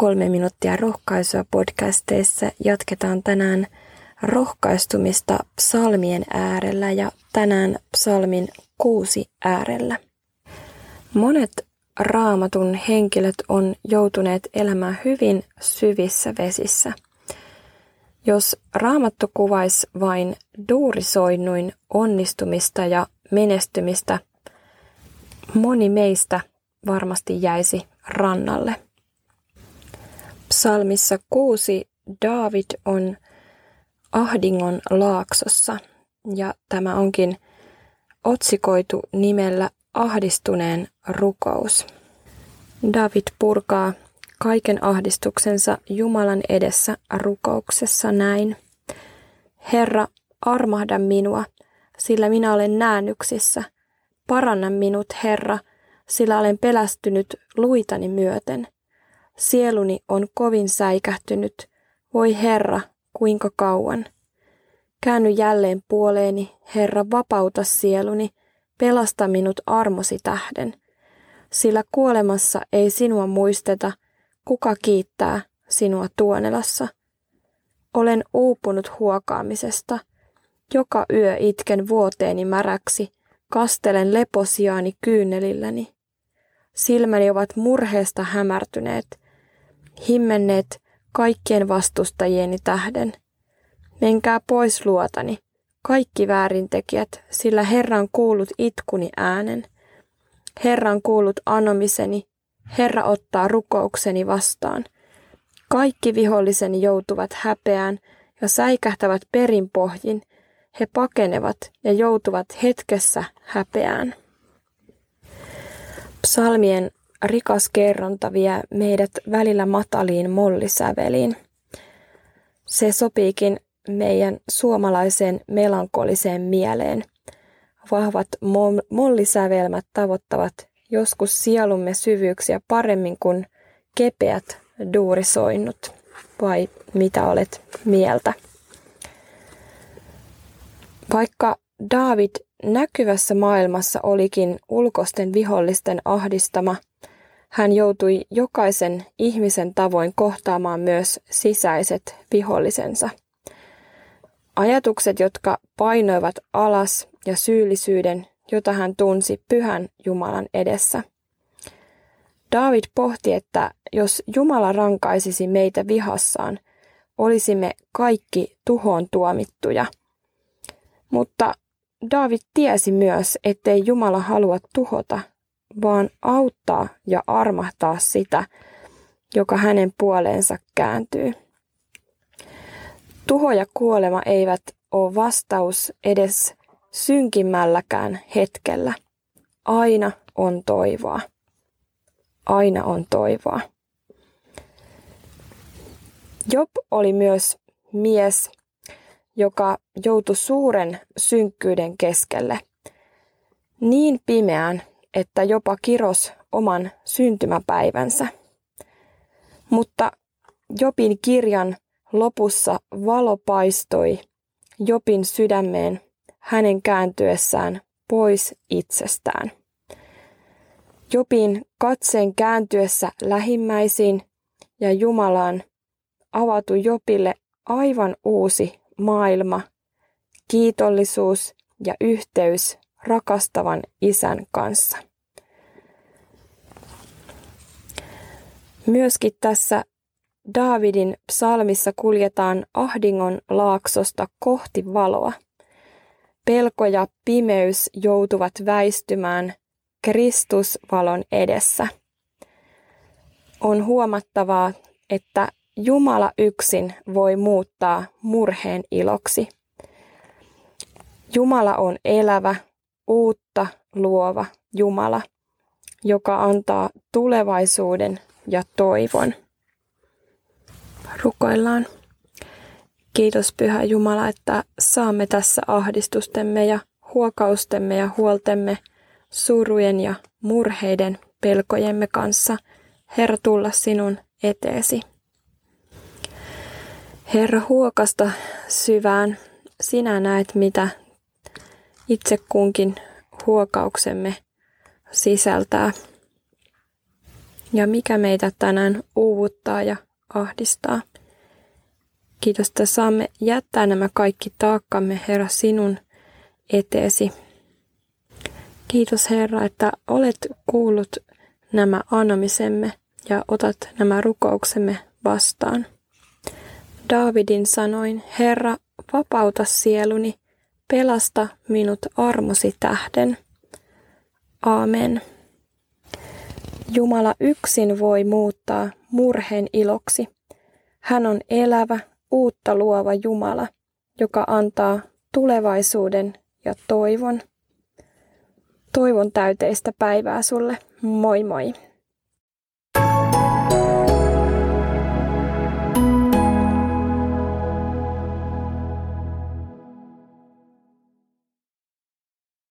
Kolme minuuttia rohkaisua podcasteissa jatketaan tänään rohkaistumista psalmien äärellä ja tänään psalmin kuusi äärellä. Monet raamatun henkilöt on joutuneet elämään hyvin syvissä vesissä. Jos raamattu kuvaisi vain duurisoinnuin onnistumista ja menestymistä, moni meistä varmasti jäisi rannalle. Psalmissa kuusi David on ahdingon laaksossa ja tämä onkin otsikoitu nimellä ahdistuneen rukous. David purkaa kaiken ahdistuksensa Jumalan edessä rukouksessa näin. Herra, armahda minua, sillä minä olen näännyksissä. Paranna minut, Herra, sillä olen pelästynyt luitani myöten. Sieluni on kovin säikähtynyt. Voi Herra, kuinka kauan? Käänny jälleen puoleeni, Herra, vapauta sieluni, pelasta minut armosi tähden. Sillä kuolemassa ei sinua muisteta, kuka kiittää sinua tuonelassa. Olen uupunut huokaamisesta. Joka yö itken vuoteeni märäksi, kastelen leposiaani kyynelilläni. Silmäni ovat murheesta hämärtyneet, himmenneet kaikkien vastustajieni tähden. Menkää pois luotani, kaikki väärintekijät, sillä Herran kuulut itkuni äänen. Herran kuulut anomiseni, Herra ottaa rukoukseni vastaan. Kaikki viholliseni joutuvat häpeään ja säikähtävät perinpohjin. He pakenevat ja joutuvat hetkessä häpeään. Psalmien rikas kerronta vie meidät välillä mataliin mollisäveliin. Se sopiikin meidän suomalaiseen melankoliseen mieleen. Vahvat mollisävelmät tavoittavat joskus sielumme syvyyksiä paremmin kuin kepeät duurisoinnut. Vai mitä olet mieltä? Vaikka David näkyvässä maailmassa olikin ulkosten vihollisten ahdistama, hän joutui jokaisen ihmisen tavoin kohtaamaan myös sisäiset vihollisensa. Ajatukset, jotka painoivat alas ja syyllisyyden, jota hän tunsi pyhän Jumalan edessä. David pohti, että jos Jumala rankaisisi meitä vihassaan, olisimme kaikki tuhoon tuomittuja. Mutta David tiesi myös, ettei Jumala halua tuhota, vaan auttaa ja armahtaa sitä, joka hänen puoleensa kääntyy. Tuho ja kuolema eivät ole vastaus edes synkimmälläkään hetkellä. Aina on toivoa. Aina on toivoa. Job oli myös mies, joka joutui suuren synkkyyden keskelle. Niin pimeään, että jopa kiros oman syntymäpäivänsä. Mutta Jobin kirjan lopussa valo paistoi Jobin sydämeen hänen kääntyessään pois itsestään. Jobin katseen kääntyessä lähimmäisiin ja Jumalaan avatui Jopille aivan uusi maailma, kiitollisuus ja yhteys rakastavan isän kanssa. Myöskin tässä Daavidin psalmissa kuljetaan ahdingon laaksosta kohti valoa. Pelko ja pimeys joutuvat väistymään Kristusvalon edessä. On huomattavaa, että Jumala yksin voi muuttaa murheen iloksi. Jumala on elävä, uutta luova Jumala, joka antaa tulevaisuuden ja toivon. Rukoillaan. Kiitos Pyhä Jumala, että saamme tässä ahdistustemme ja huokaustemme ja huoltemme, surujen ja murheiden pelkojemme kanssa, Herra, tulla sinun eteesi. Herra, huokasta syvään. Sinä näet, mitä itse kunkin huokauksemme sisältää. ja mikä meitä tänään uuvuttaa ja ahdistaa. Kiitos, että saamme jättää nämä kaikki taakkamme, Herra, sinun eteesi. Kiitos, Herra, että olet kuullut nämä anomisemme ja otat nämä rukouksemme vastaan. Daavidin sanoin, Herra, vapauta sieluni, pelasta minut armosi tähden. Aamen. Jumala yksin voi muuttaa murheen iloksi. Hän on elävä, uutta luova Jumala, joka antaa tulevaisuuden ja toivon. Toivon täyteistä päivää sulle. Moi moi!